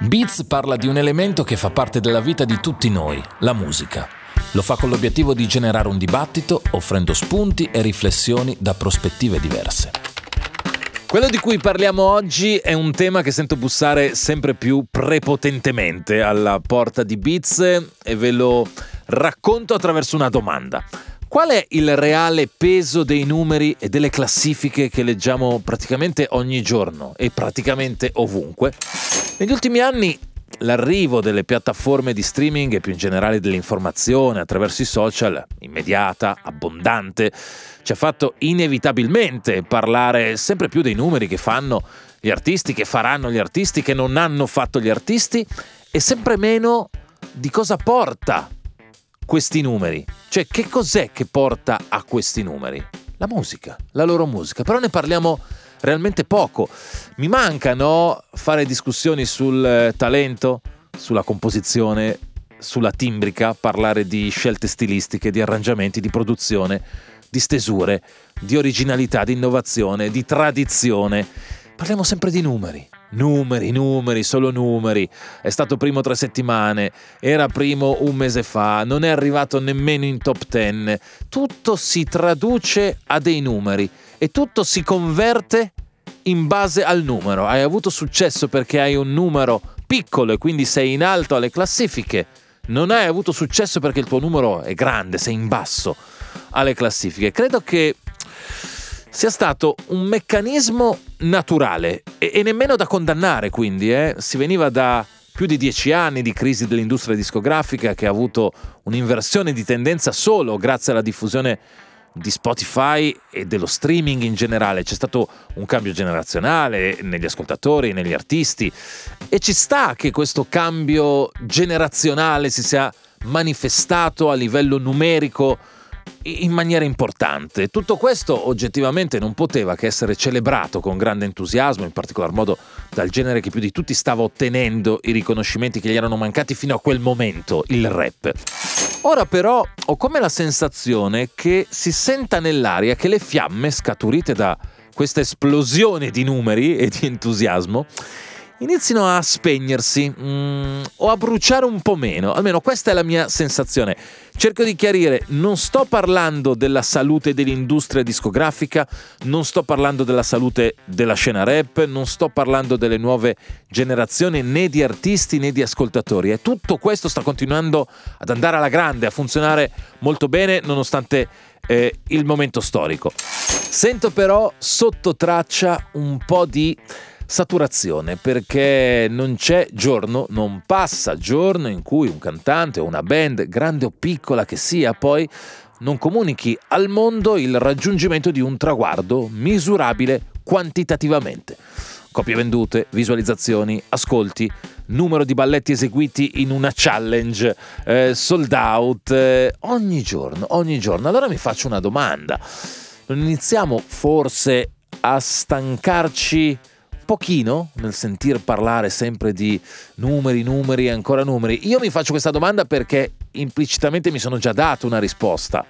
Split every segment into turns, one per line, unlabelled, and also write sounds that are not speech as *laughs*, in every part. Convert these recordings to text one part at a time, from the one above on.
Beats parla di un elemento che fa parte della vita di tutti noi, la musica. Lo fa con l'obiettivo di generare un dibattito, offrendo spunti e riflessioni da prospettive diverse. Quello di cui parliamo oggi è un tema che sento bussare sempre più prepotentemente alla porta di Beats e ve lo racconto attraverso una domanda. Qual è il reale peso dei numeri e delle classifiche che leggiamo praticamente ogni giorno e praticamente ovunque? Negli ultimi anni l'arrivo delle piattaforme di streaming e più in generale dell'informazione attraverso i social, immediata, abbondante, ci ha fatto inevitabilmente parlare sempre più dei numeri che fanno gli artisti, che faranno gli artisti, che non hanno fatto gli artisti e sempre meno di cosa porta questi numeri. Cioè che cos'è che porta a questi numeri? La musica, la loro musica. Però ne parliamo realmente poco. Mi manca no, fare discussioni sul eh, talento, sulla composizione, sulla timbrica, parlare di scelte stilistiche, di arrangiamenti, di produzione, di stesure, di originalità, di innovazione, di tradizione. Parliamo sempre di numeri. Numeri, numeri, solo numeri. È stato primo tre settimane, era primo un mese fa, non è arrivato nemmeno in top ten. Tutto si traduce a dei numeri e tutto si converte in base al numero. Hai avuto successo perché hai un numero piccolo e quindi sei in alto alle classifiche. Non hai avuto successo perché il tuo numero è grande, sei in basso alle classifiche. Credo che sia stato un meccanismo naturale e, e nemmeno da condannare, quindi eh. si veniva da più di dieci anni di crisi dell'industria discografica che ha avuto un'inversione di tendenza solo grazie alla diffusione di Spotify e dello streaming in generale. C'è stato un cambio generazionale negli ascoltatori, negli artisti e ci sta che questo cambio generazionale si sia manifestato a livello numerico in maniera importante. Tutto questo oggettivamente non poteva che essere celebrato con grande entusiasmo, in particolar modo dal genere che più di tutti stava ottenendo i riconoscimenti che gli erano mancati fino a quel momento, il rap. Ora però ho come la sensazione che si senta nell'aria che le fiamme scaturite da questa esplosione di numeri e di entusiasmo inizino a spegnersi mm, o a bruciare un po' meno, almeno questa è la mia sensazione. Cerco di chiarire, non sto parlando della salute dell'industria discografica, non sto parlando della salute della scena rap, non sto parlando delle nuove generazioni né di artisti né di ascoltatori e tutto questo sta continuando ad andare alla grande, a funzionare molto bene nonostante eh, il momento storico. Sento però sotto traccia un po' di saturazione perché non c'è giorno, non passa giorno in cui un cantante o una band, grande o piccola che sia, poi non comunichi al mondo il raggiungimento di un traguardo misurabile quantitativamente. Copie vendute, visualizzazioni, ascolti, numero di balletti eseguiti in una challenge, eh, sold out, eh, ogni giorno, ogni giorno. Allora mi faccio una domanda. Non iniziamo forse a stancarci pochino nel sentir parlare sempre di numeri, numeri e ancora numeri. Io mi faccio questa domanda perché implicitamente mi sono già dato una risposta.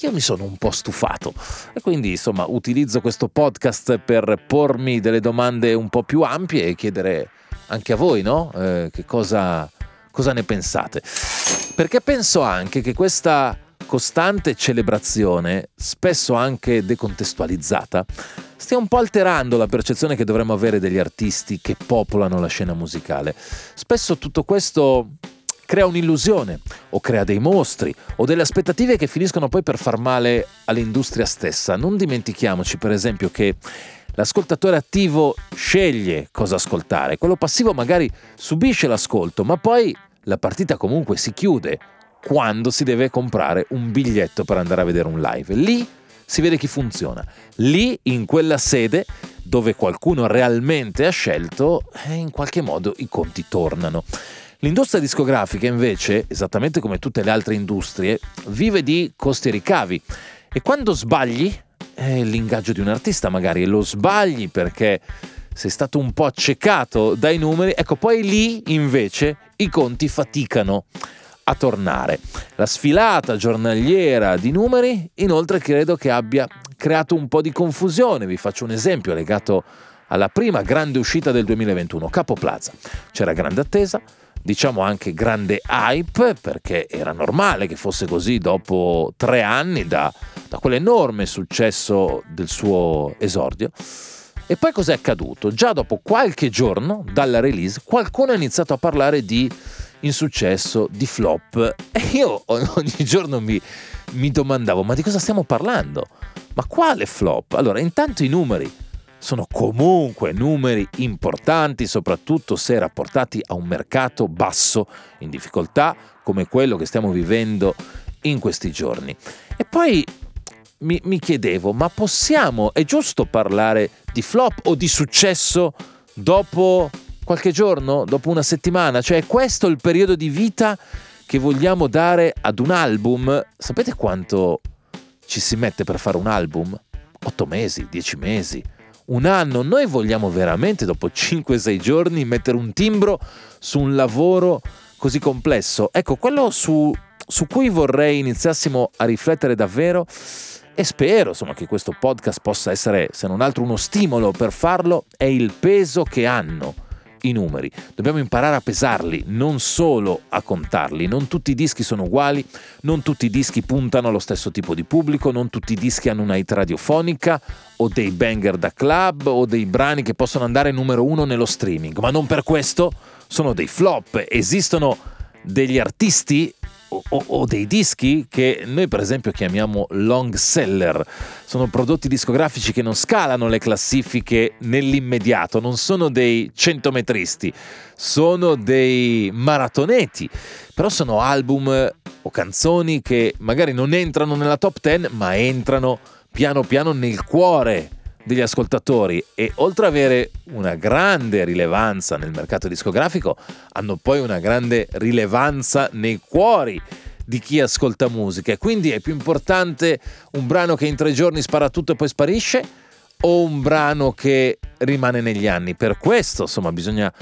Io mi sono un po' stufato e quindi insomma utilizzo questo podcast per pormi delle domande un po' più ampie e chiedere anche a voi, no? Eh, che cosa, cosa ne pensate? Perché penso anche che questa costante celebrazione, spesso anche decontestualizzata, stia un po' alterando la percezione che dovremmo avere degli artisti che popolano la scena musicale. Spesso tutto questo crea un'illusione o crea dei mostri o delle aspettative che finiscono poi per far male all'industria stessa. Non dimentichiamoci per esempio che l'ascoltatore attivo sceglie cosa ascoltare, quello passivo magari subisce l'ascolto, ma poi la partita comunque si chiude quando si deve comprare un biglietto per andare a vedere un live. Lì si vede chi funziona. Lì, in quella sede dove qualcuno realmente ha scelto, eh, in qualche modo i conti tornano. L'industria discografica invece, esattamente come tutte le altre industrie, vive di costi e ricavi e quando sbagli è l'ingaggio di un artista magari e lo sbagli perché sei stato un po' accecato dai numeri, ecco poi lì invece i conti faticano a tornare. La sfilata giornaliera di numeri inoltre credo che abbia creato un po' di confusione, vi faccio un esempio legato alla prima grande uscita del 2021, Capo Plaza. C'era grande attesa, diciamo anche grande hype, perché era normale che fosse così dopo tre anni da, da quell'enorme successo del suo esordio. E poi cos'è accaduto? Già dopo qualche giorno dalla release qualcuno ha iniziato a parlare di insuccesso, di flop *laughs* e io *laughs* ogni giorno mi, mi domandavo ma di cosa stiamo parlando? Ma quale flop? Allora intanto i numeri sono comunque numeri importanti, soprattutto se rapportati a un mercato basso, in difficoltà come quello che stiamo vivendo in questi giorni. E poi mi, mi chiedevo, ma possiamo, è giusto parlare di flop o di successo dopo qualche giorno, dopo una settimana? Cioè è questo il periodo di vita che vogliamo dare ad un album? Sapete quanto ci si mette per fare un album? 8 mesi, 10 mesi, un anno. Noi vogliamo veramente dopo 5-6 giorni mettere un timbro su un lavoro così complesso. Ecco, quello su, su cui vorrei iniziassimo a riflettere davvero e spero insomma, che questo podcast possa essere, se non altro, uno stimolo per farlo, è il peso che hanno i numeri. Dobbiamo imparare a pesarli, non solo a contarli. Non tutti i dischi sono uguali, non tutti i dischi puntano allo stesso tipo di pubblico, non tutti i dischi hanno una hit radiofonica o dei banger da club o dei brani che possono andare numero uno nello streaming, ma non per questo sono dei flop. Esistono degli artisti o, o, dei dischi che noi per esempio chiamiamo long seller. Sono prodotti discografici che non scalano le classifiche nell'immediato, non sono dei centometristi, sono dei maratoneti, però sono album o canzoni che magari non entrano nella top 10 ma entrano piano piano nel cuore degli ascoltatori e oltre ad avere una grande rilevanza nel mercato discografico, hanno poi una grande rilevanza nei cuori di chi ascolta musica. Quindi è più importante un brano che in tre giorni spara tutto e poi sparisce o un brano che rimane negli anni. Per questo, insomma, bisogna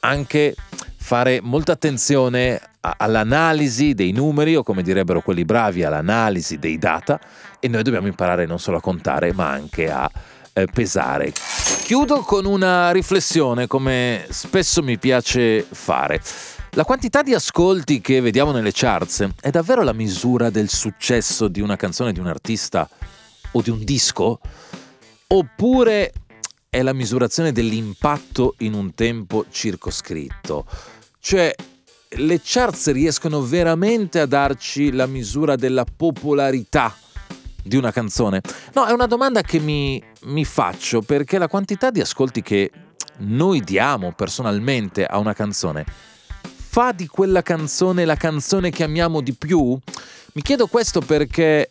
anche fare molta attenzione all'analisi dei numeri o come direbbero quelli bravi all'analisi dei data e noi dobbiamo imparare non solo a contare ma anche a pesare. Chiudo con una riflessione come spesso mi piace fare. La quantità di ascolti che vediamo nelle charts è davvero la misura del successo di una canzone di un artista o di un disco? Oppure è la misurazione dell'impatto in un tempo circoscritto? Cioè, le charts riescono veramente a darci la misura della popolarità di una canzone? No, è una domanda che mi, mi faccio perché la quantità di ascolti che noi diamo personalmente a una canzone fa di quella canzone la canzone che amiamo di più? Mi chiedo questo perché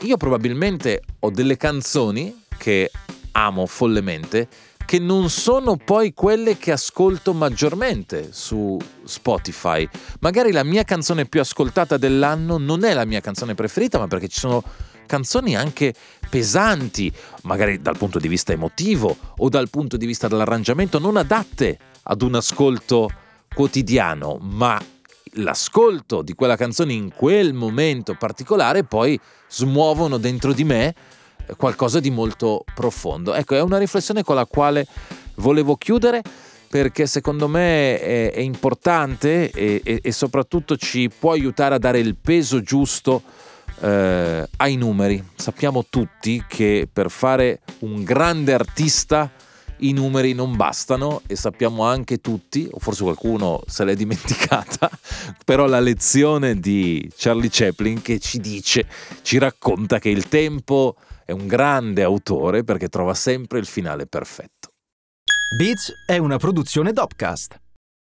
io probabilmente ho delle canzoni che amo follemente che non sono poi quelle che ascolto maggiormente su Spotify. Magari la mia canzone più ascoltata dell'anno non è la mia canzone preferita, ma perché ci sono canzoni anche pesanti, magari dal punto di vista emotivo o dal punto di vista dell'arrangiamento, non adatte ad un ascolto quotidiano, ma l'ascolto di quella canzone in quel momento particolare poi smuovono dentro di me qualcosa di molto profondo. Ecco, è una riflessione con la quale volevo chiudere perché secondo me è, è importante e, e, e soprattutto ci può aiutare a dare il peso giusto eh, ai numeri. Sappiamo tutti che per fare un grande artista i numeri non bastano e sappiamo anche tutti, o forse qualcuno se l'è dimenticata, *laughs* però la lezione di Charlie Chaplin che ci dice, ci racconta che il tempo è un grande autore perché trova sempre il finale perfetto.
Beats è una produzione Dopcast.